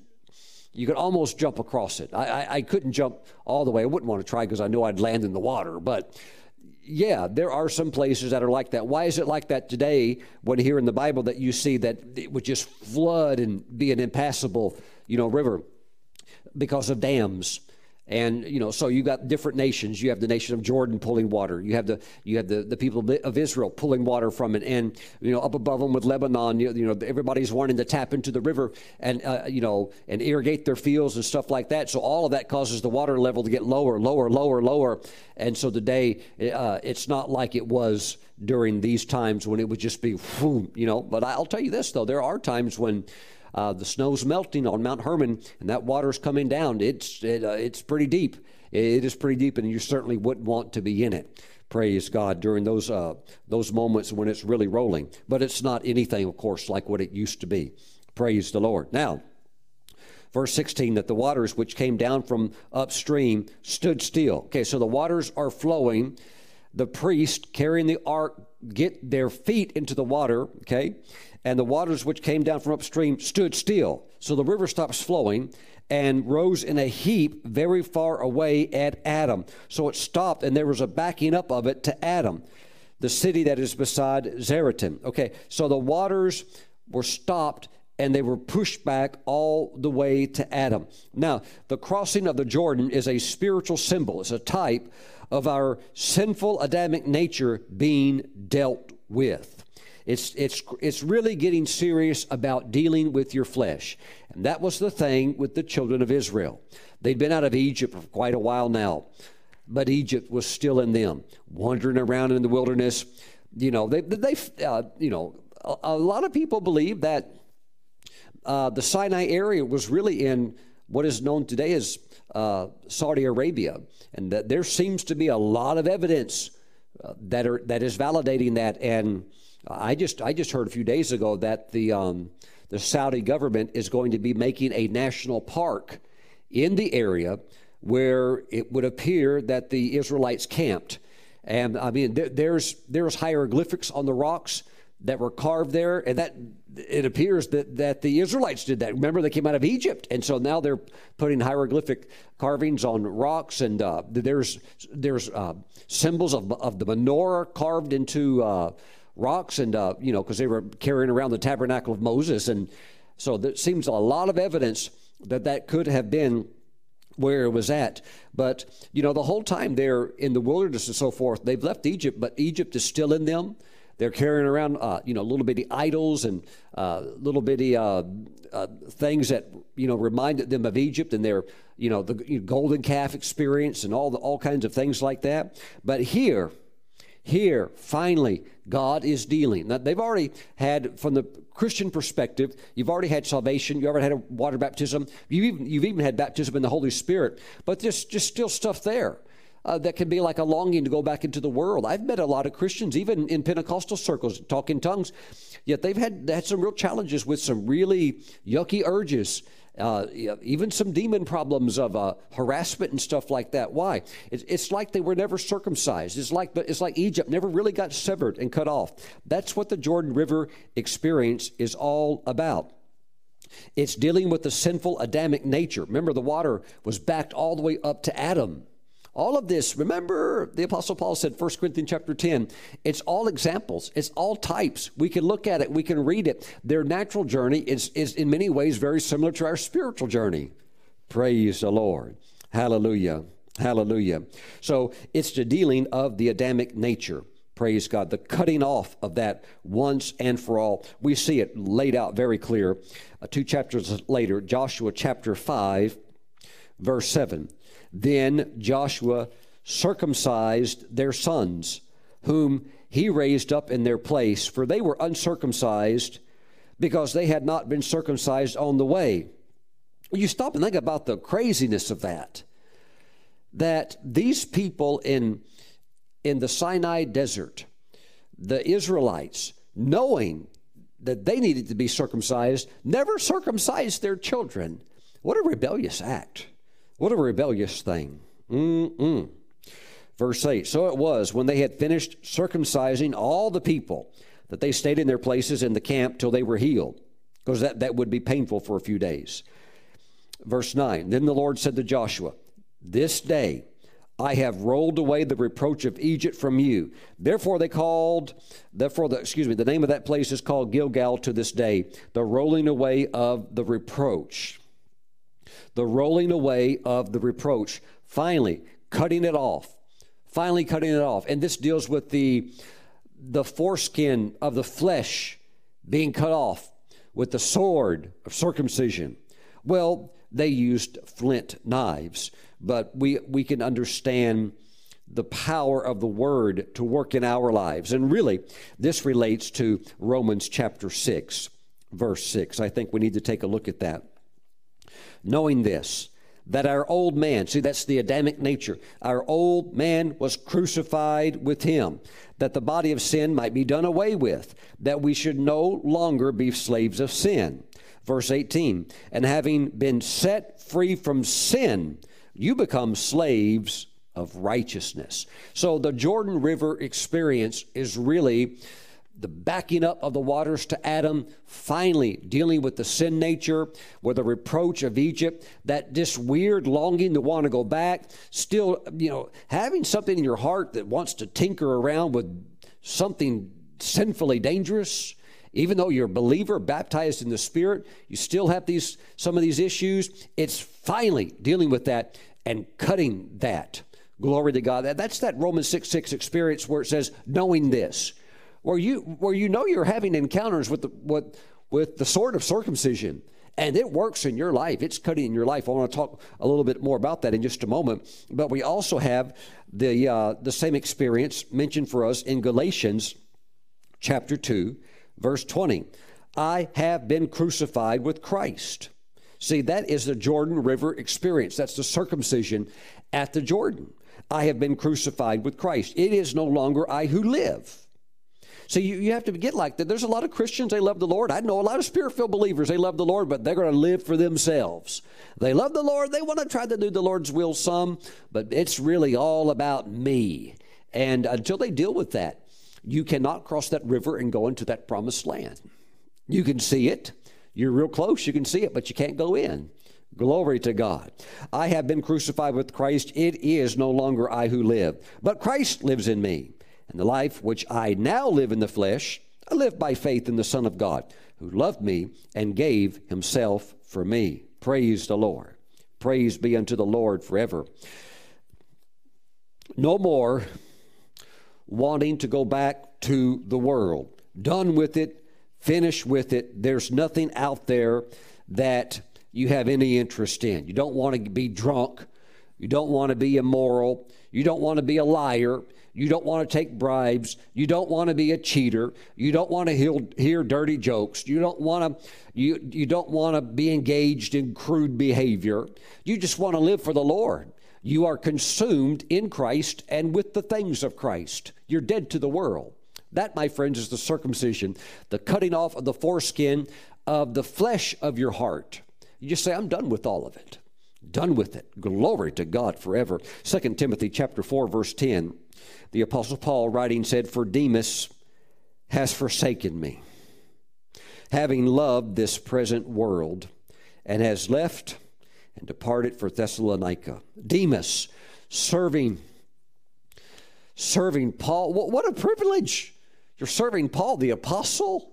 you could almost jump across it. I, I, I couldn't jump all the way. I wouldn't want to try because I knew I'd land in the water. But yeah, there are some places that are like that. Why is it like that today when here in the Bible that you see that it would just flood and be an impassable, you know, river? Because of dams and you know so you got different nations. You have the nation of jordan pulling water. You have the you have the, the people of israel pulling water from it. And you know up above them with lebanon you, you know everybody's wanting to tap into the river and uh, you know and irrigate their fields and stuff like that. So all of that causes the water level to get lower lower lower lower. And so today uh, it's not like it was during these times when it would just be you know. But i'll tell you this though. There are times when uh, the snow's melting on Mount Hermon, and that water's coming down. It's it, uh, it's pretty deep. It is pretty deep, and you certainly wouldn't want to be in it. Praise God during those uh, those moments when it's really rolling. But it's not anything, of course, like what it used to be. Praise the Lord. Now, verse 16 that the waters which came down from upstream stood still okay so the waters are flowing the priest carrying the ark get their feet into the water okay and the waters which came down from upstream stood still. So the river stops flowing and rose in a heap very far away at Adam. So it stopped, and there was a backing up of it to Adam, the city that is beside Zaretan. Okay, so the waters were stopped and they were pushed back all the way to Adam. Now, the crossing of the Jordan is a spiritual symbol, it's a type of our sinful Adamic nature being dealt with. It's, it's, it's really getting serious about dealing with your flesh. And that was the thing with the children of Israel. They'd been out of Egypt for quite a while now, but Egypt was still in them, wandering around in the wilderness. You know, they, they uh, you know, a, a, lot of people believe that uh, the Sinai area was really in what is known today as uh, Saudi Arabia, and that there seems to be a lot of evidence uh, that are that is validating that. And I just I just heard a few days ago that the um, the Saudi government is going to be making a national park in the area where it would appear that the Israelites camped. And I mean, there, there's there's hieroglyphics on the rocks that were carved there, and that it appears that, that the Israelites did that. Remember, they came out of Egypt, and so now they're putting hieroglyphic carvings on rocks, and uh, there's there's uh, symbols of, of the menorah carved into uh, rocks, and uh, you know because they were carrying around the tabernacle of Moses, and so there seems a lot of evidence that that could have been where it was at. But, you know, the whole time they're in the wilderness and so forth, they've left Egypt, but Egypt is still in them. They're carrying around, uh, you know, little bitty idols and uh, little bitty uh, uh, things that, you know, reminded them of Egypt and their, you know, the golden calf experience and all the, all kinds of things like that. But here, here, finally, God is dealing. Now, they've already had, from the Christian perspective, you've already had salvation. you've already had a water baptism. You've even, you've even had baptism in the Holy Spirit. But there's just still stuff there uh, that can be like a longing to go back into the world. I've met a lot of Christians, even in Pentecostal circles, talking tongues, yet they've had, they had some real challenges with some really yucky urges. Uh, even some demon problems of uh, harassment and stuff like that. Why? It's, it's, like they were never circumcised. It's like, it's like Egypt never really got severed and cut off. That's what the Jordan River experience is all about. It's dealing with the sinful Adamic nature. Remember, the water was backed all the way up to Adam. All of this, remember the Apostle Paul said, 1 Corinthians chapter 10, it's all examples, it's all types. We can look at it, we can read it. Their natural journey is, is in many ways very similar to our spiritual journey. Praise the Lord. Hallelujah. Hallelujah. So it's the dealing of the Adamic nature. Praise God. The cutting off of that once and for all. We see it laid out very clear. Uh, two chapters later, Joshua chapter 5, verse 7. Then Joshua circumcised their sons, whom he raised up in their place, for they were uncircumcised because they had not been circumcised on the way. You stop and think about the craziness of that. That these people in, in the Sinai desert, the Israelites, knowing that they needed to be circumcised, never circumcised their children. What a rebellious act. What a rebellious thing. Mm-mm. Verse 8 So it was when they had finished circumcising all the people that they stayed in their places in the camp till they were healed, because that, that would be painful for a few days. Verse 9 Then the Lord said to Joshua, This day I have rolled away the reproach of Egypt from you. Therefore they called, therefore the excuse me, the name of that place is called Gilgal to this day, the rolling away of the reproach the rolling away of the reproach, finally cutting it off, finally cutting it off. And this deals with the, the foreskin of the flesh being cut off with the sword of circumcision. Well, they used flint knives, but we, we can understand the power of the word to work in our lives. And really, this relates to Romans chapter 6, verse 6. I think we need to take a look at that knowing this, that our old man, see, that's the Adamic nature, our old man was crucified with him, that the body of sin might be done away with, that we should no longer be slaves of sin. Verse 18, and having been set free from sin, you become slaves of righteousness. So the Jordan River experience is really the backing up of the waters to Adam, finally dealing with the sin nature, with the reproach of Egypt, that this weird longing to want to go back, still, you know, having something in your heart that wants to tinker around with something sinfully dangerous. Even though you're a believer, baptized in the Spirit, you still have these some of these issues. It's finally dealing with that and cutting that. Glory to God. That's that Romans 6 6 experience where it says, knowing this where you where you know you're having encounters with the with, with the sword of circumcision and it works in your life. It's cutting in your life. I want to talk a little bit more about that in just a moment. But we also have the uh, the same experience mentioned for us in Galatians chapter two, verse twenty. I have been crucified with Christ. See, that is the Jordan River experience. That's the circumcision at the Jordan. I have been crucified with Christ. It is no longer I who live. So you, you have to get like that. There's a lot of Christians, they love the Lord. I know a lot of spirit filled believers, they love the Lord, but they're going to live for themselves. They love the Lord, they want to try to do the Lord's will some, but it's really all about me. And until they deal with that, you cannot cross that river and go into that promised land. You can see it. You're real close, you can see it, but you can't go in. Glory to God. I have been crucified with Christ. It is no longer I who live, but Christ lives in me. And the life which I now live in the flesh, I live by faith in the Son of God, who loved me and gave himself for me. Praise the Lord. Praise be unto the Lord forever. No more wanting to go back to the world. Done with it, finished with it. There's nothing out there that you have any interest in. You don't want to be drunk. You don't want to be immoral. You don't want to be a liar. You don't want to take bribes. You don't want to be a cheater. You don't want to hear, hear dirty jokes. You don't want to you, you don't want to be engaged in crude behavior. You just want to live for the Lord. You are consumed in Christ and with the things of Christ. You're dead to the world. That, my friends, is the circumcision, the cutting off of the foreskin of the flesh of your heart. You just say, I'm done with all of it. Done with it. Glory to God forever. 2 Timothy chapter 4, verse 10. The Apostle Paul writing said, For Demas has forsaken me, having loved this present world, and has left and departed for Thessalonica. Demas serving serving Paul. What a privilege. You're serving Paul, the apostle,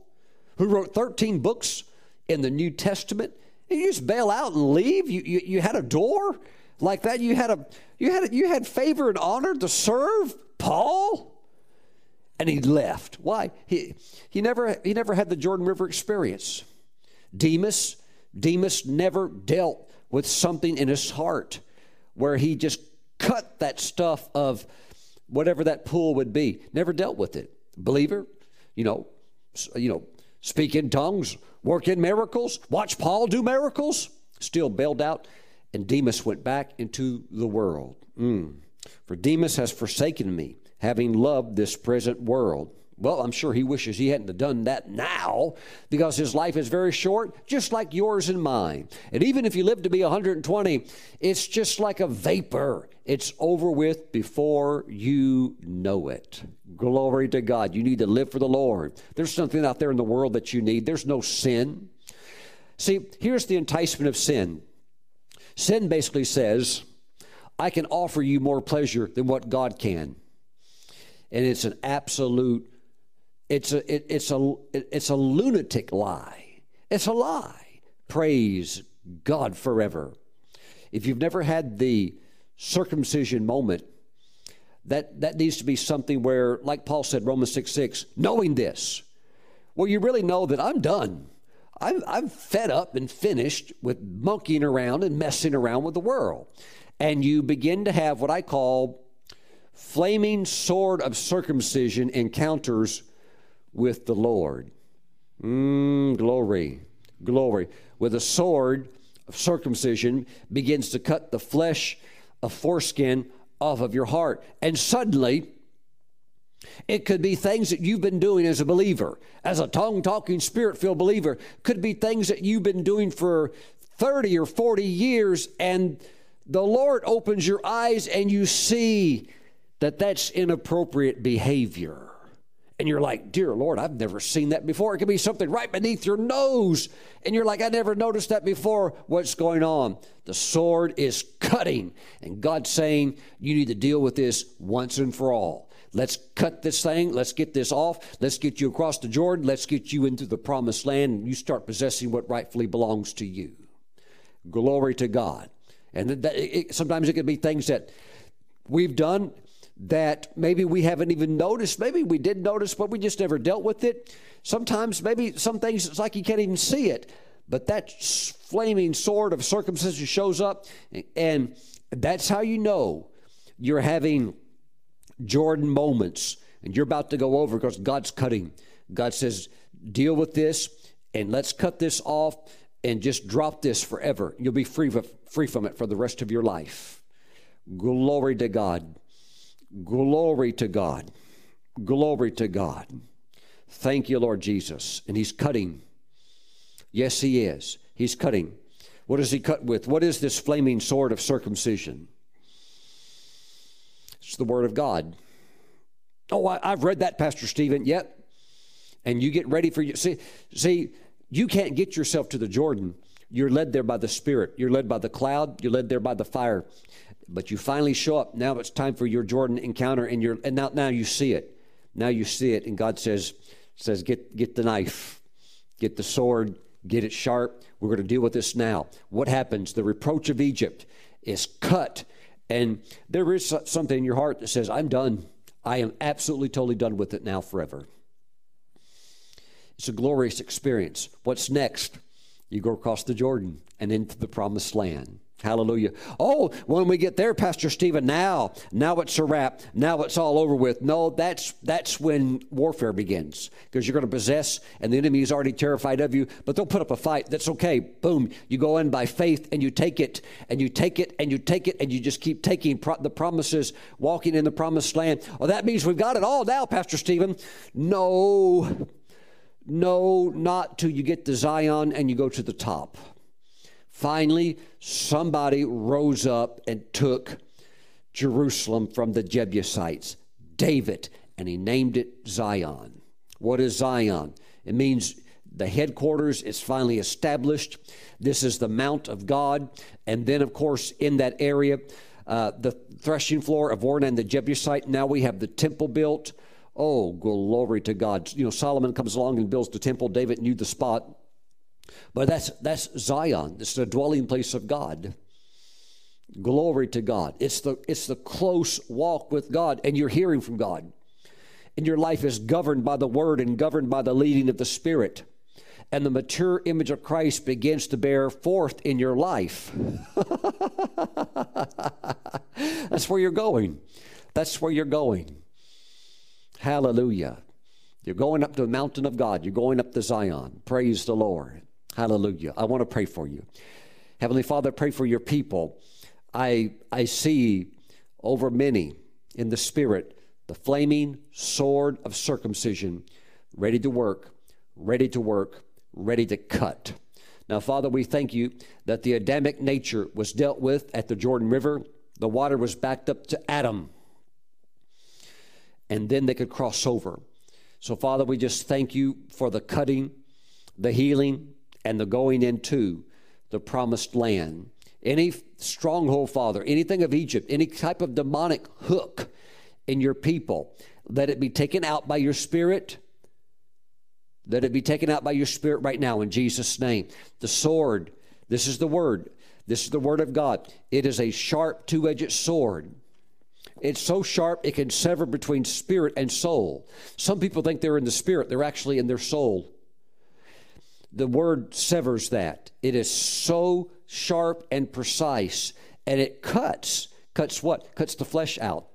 who wrote 13 books in the New Testament. And you just bail out and leave. You, you, you had a door like that. You had a you had a, you had favor and honor to serve Paul, and he left. Why? He he never he never had the Jordan River experience. Demas Demas never dealt with something in his heart where he just cut that stuff of whatever that pool would be. Never dealt with it. Believer, you know, you know, speak in tongues, work in miracles, watch Paul do miracles. Still bailed out, and Demas went back into the world. Mm. For Demas has forsaken me, having loved this present world. Well, I'm sure he wishes he hadn't done that now because his life is very short, just like yours and mine. And even if you live to be 120, it's just like a vapor. It's over with before you know it. Glory to God. You need to live for the Lord. There's something out there in the world that you need. There's no sin. See, here's the enticement of sin sin basically says, I can offer you more pleasure than what God can. And it's an absolute it's a, it, it's, a, it, it's a lunatic lie. It's a lie. Praise God forever. If you've never had the circumcision moment, that, that needs to be something where, like Paul said, Romans 6 6, knowing this, well, you really know that I'm done. I'm, I'm fed up and finished with monkeying around and messing around with the world. And you begin to have what I call flaming sword of circumcision encounters with the Lord. Mm, glory, glory. With a sword of circumcision begins to cut the flesh of foreskin off of your heart. And suddenly, it could be things that you've been doing as a believer, as a tongue talking, spirit filled believer. Could be things that you've been doing for 30 or 40 years, and the Lord opens your eyes and you see that that's inappropriate behavior and you're like, Dear Lord, I've never seen that before. It could be something right beneath your nose, and you're like, I never noticed that before. What's going on? The sword is cutting, and God's saying, You need to deal with this once and for all. Let's cut this thing. Let's get this off. Let's get you across the Jordan. Let's get you into the promised land, and you start possessing what rightfully belongs to you. Glory to God. And that, it, sometimes it can be things that we've done that maybe we haven't even noticed. Maybe we did notice, but we just never dealt with it. Sometimes, maybe some things, it's like you can't even see it. But that flaming sword of circumcision shows up, and that's how you know you're having Jordan moments and you're about to go over because God's cutting. God says, deal with this and let's cut this off and just drop this forever. You'll be free, free from it for the rest of your life. Glory to God. Glory to God. Glory to God. Thank you, Lord Jesus. And He's cutting. Yes, He is. He's cutting. What does He cut with? What is this flaming sword of circumcision? The Word of God. Oh, I, have read that, Pastor Stephen. Yep. And you get ready for you. See, see, you can't get yourself to the Jordan. You're led there by the Spirit. You're led by the cloud. You're led there by the fire. But you finally show up. Now it's time for your Jordan encounter, and you're and now now you see it. Now you see it, and God says says get get the knife, get the sword, get it sharp. We're going to deal with this now. What happens? The reproach of Egypt is cut, and there is something in your heart that says, "I'm done. I am absolutely totally done with it now forever." It's a glorious experience. What's next? You go across the Jordan and into the promised land. Hallelujah. Oh, when we get there, Pastor Stephen, now, now it's a wrap. Now it's all over with. No, that's that's when warfare begins. Because you're going to possess, and the enemy is already terrified of you, but they'll put up a fight. That's okay. Boom. You go in by faith and you take it, and you take it, and you take it, and you just keep taking pro- the promises, walking in the promised land. Oh, that means we've got it all now, Pastor Stephen. No, no, not till you get to Zion and you go to the top. Finally, somebody rose up and took Jerusalem from the Jebusites, David, and he named it Zion. What is Zion? It means the headquarters is finally established. This is the Mount of God. And then, of course, in that area, uh, the threshing floor of Ornan the Jebusite. Now we have the temple built. Oh, glory to God. You know, Solomon comes along and builds the temple. David knew the spot. But that's, that's Zion. It's the dwelling place of God. Glory to God. It's the, it's the close walk with God, and you're hearing from God. And your life is governed by the Word and governed by the leading of the Spirit. And the mature image of Christ begins to bear forth in your life. That's where you're going. That's where you're going. Hallelujah. You're going up to the mountain of God. You're going up to Zion. Praise the Lord. Hallelujah. I want to pray for you. Heavenly Father, pray for your people. I, I see over many in the Spirit the flaming sword of circumcision ready to work, ready to work, ready to cut. Now, Father, we thank you that the Adamic nature was dealt with at the Jordan River. The water was backed up to Adam and then they could cross over. So, Father, we just thank you for the cutting, the healing, and the going into the promised land. Any stronghold, Father, anything of Egypt, any type of demonic hook in your people, let it be taken out by your Spirit. Let it be taken out by your Spirit right now in Jesus' name. The sword, this is the word. This is the word of God. It is a sharp, two edged sword it's so sharp it can sever between spirit and soul. Some people think they're in the spirit, they're actually in their soul. The word severs that. It is so sharp and precise, and it cuts. Cuts what? Cuts the flesh out.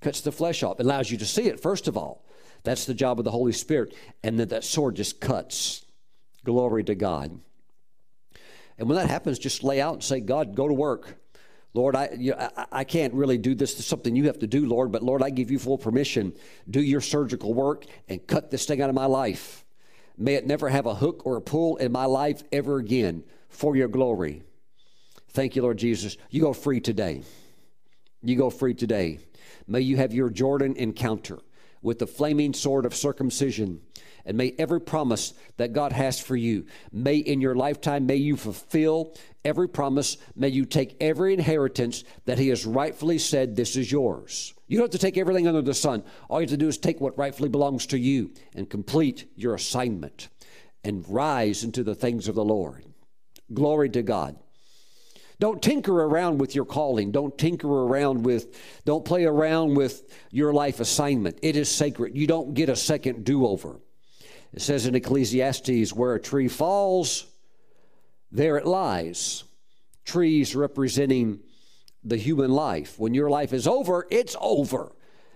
Cuts the flesh off. It allows you to see it, first of all. That's the job of the Holy Spirit. And then that sword just cuts. Glory to God. And when that happens, just lay out and say, God, go to work. Lord, I, you know, I, I can't really do this. It's something you have to do, Lord, but Lord, I give you full permission. Do your surgical work and cut this thing out of my life. May it never have a hook or a pull in my life ever again for your glory. Thank you, Lord Jesus. You go free today. You go free today. May you have your Jordan encounter with the flaming sword of circumcision and may every promise that God has for you, may in your lifetime, may you fulfill every promise. May you take every inheritance that He has rightfully said, This is yours. You don't have to take everything under the sun. All you have to do is take what rightfully belongs to you and complete your assignment and rise into the things of the Lord. Glory to God. Don't tinker around with your calling. Don't tinker around with, don't play around with your life assignment. It is sacred. You don't get a second do over. It says in Ecclesiastes, where a tree falls, there it lies. Trees representing the human life. When your life is over, it's over.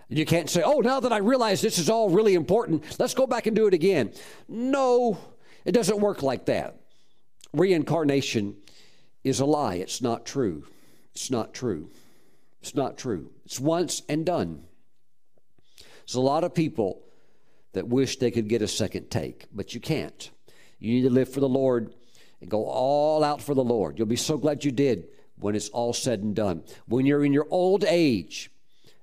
You can't say, oh, now that I realize this is all really important, let's go back and do it again. No, it doesn't work like that. Reincarnation is a lie. It's not true. It's not true. It's not true. It's once and done. There's a lot of people that wish they could get a second take, but you can't. You need to live for the Lord and go all out for the Lord. You'll be so glad you did when it's all said and done. When you're in your old age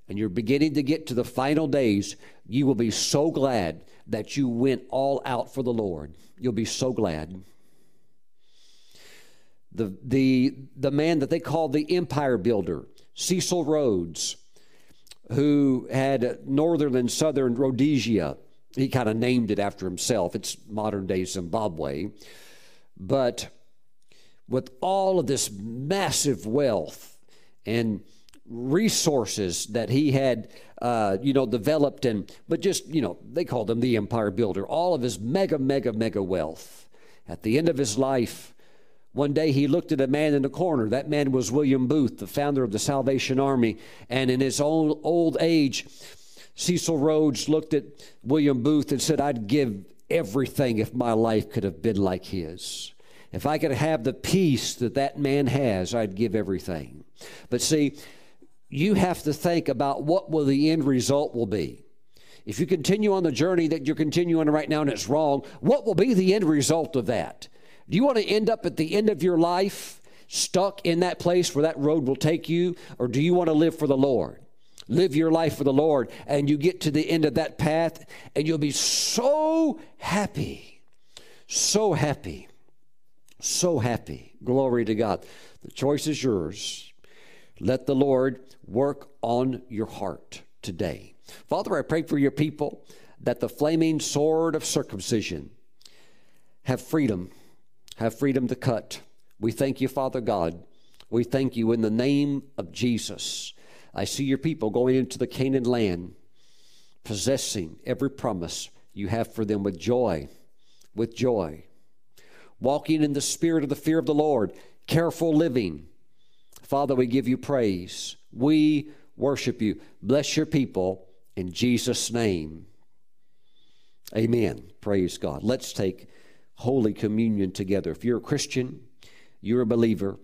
and you're beginning to get to the final days, you will be so glad that you went all out for the Lord. You'll be so glad. The, the, the man that they called the empire builder, Cecil Rhodes, who had northern and southern Rhodesia, he kind of named it after himself. It's modern day Zimbabwe. But with all of this massive wealth and resources that he had, uh, you know, developed and, but just, you know, they called him the empire builder, all of his mega, mega, mega wealth. At the end of his life, one day he looked at a man in the corner. That man was William Booth, the founder of the Salvation Army. And in his own old age, Cecil Rhodes looked at William Booth and said, I'd give everything if my life could have been like his. If I could have the peace that that man has, I'd give everything. But see, you have to think about what will the end result will be. If you continue on the journey that you're continuing right now and it's wrong, what will be the end result of that? Do you want to end up at the end of your life stuck in that place where that road will take you, or do you want to live for the Lord? live your life for the Lord, and you get to the end of that path, and you'll be so happy, so happy, so happy. Glory to God. The choice is yours. Let the Lord work on your heart today. Father, I pray for your people that the flaming sword of circumcision have freedom, have freedom to cut. We thank you, Father God. We thank you in the name of Jesus I see your people going into the Canaan land, possessing every promise you have for them with joy, with joy. Walking in the spirit of the fear of the Lord, careful living. Father, we give you praise. We worship you. Bless your people in Jesus' name. Amen. Praise God. Let's take Holy Communion together. If you're a Christian, you're a believer,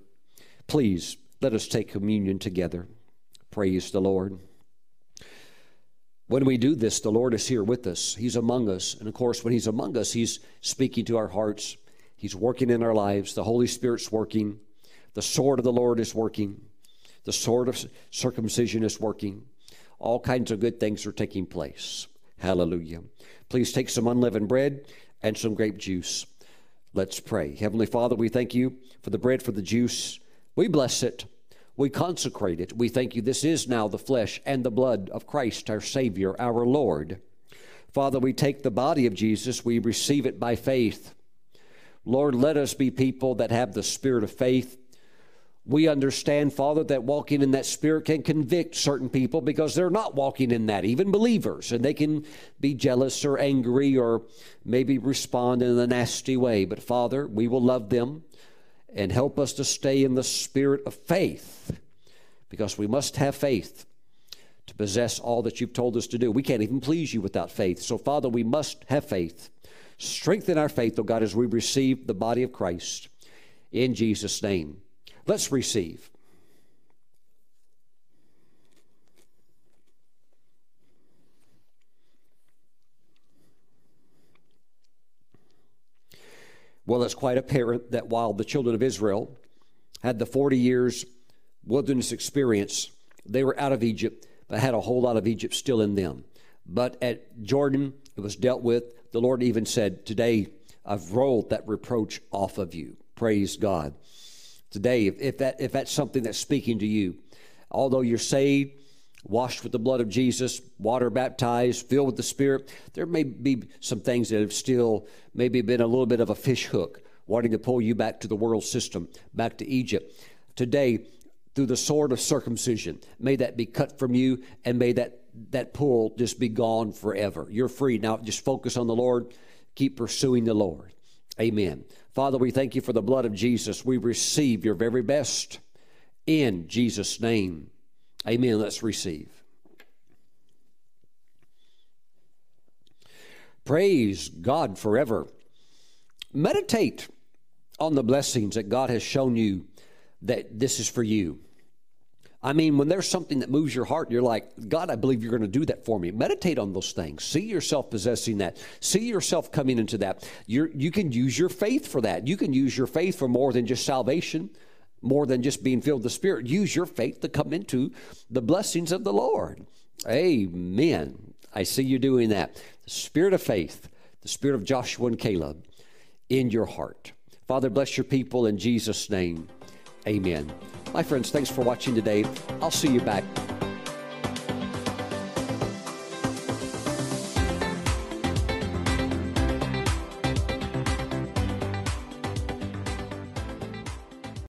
please let us take communion together. Praise the Lord. When we do this, the Lord is here with us. He's among us. And of course, when He's among us, He's speaking to our hearts. He's working in our lives. The Holy Spirit's working. The sword of the Lord is working. The sword of circumcision is working. All kinds of good things are taking place. Hallelujah. Please take some unleavened bread and some grape juice. Let's pray. Heavenly Father, we thank you for the bread, for the juice. We bless it. We consecrate it. We thank you. This is now the flesh and the blood of Christ, our Savior, our Lord. Father, we take the body of Jesus, we receive it by faith. Lord, let us be people that have the spirit of faith. We understand, Father, that walking in that spirit can convict certain people because they're not walking in that, even believers, and they can be jealous or angry or maybe respond in a nasty way. But Father, we will love them and help us to stay in the spirit of faith because we must have faith to possess all that you've told us to do. We can't even please you without faith. So, Father, we must have faith. Strengthen our faith, O God, as we receive the body of Christ. In Jesus' name. Let's receive. Well, it's quite apparent that while the children of Israel had the 40 years wilderness experience, they were out of Egypt, but had a whole lot of Egypt still in them. But at Jordan, it was dealt with. The Lord even said, Today I've rolled that reproach off of you. Praise God. Today, if, if, that, if that's something that's speaking to you, although you're saved, washed with the blood of Jesus, water baptized, filled with the Spirit, there may be some things that have still maybe been a little bit of a fish hook, wanting to pull you back to the world system, back to Egypt. today through the sword of circumcision. May that be cut from you and may that, that pull just be gone forever. You're free. Now just focus on the Lord. Keep pursuing the Lord. Amen. Father, we thank you for the blood of Jesus. We receive your very best in Jesus' name. Amen. Let's receive. Praise God forever. Meditate on the blessings that God has shown you that this is for you. I mean, when there's something that moves your heart, you're like, God, I believe you're going to do that for me. Meditate on those things. See yourself possessing that. See yourself coming into that. You're, you can use your faith for that. You can use your faith for more than just salvation, more than just being filled with the Spirit. Use your faith to come into the blessings of the Lord. Amen. I see you doing that. The spirit of faith, the spirit of Joshua and Caleb in your heart. Father, bless your people in Jesus' name. Amen. My friends, thanks for watching today. I'll see you back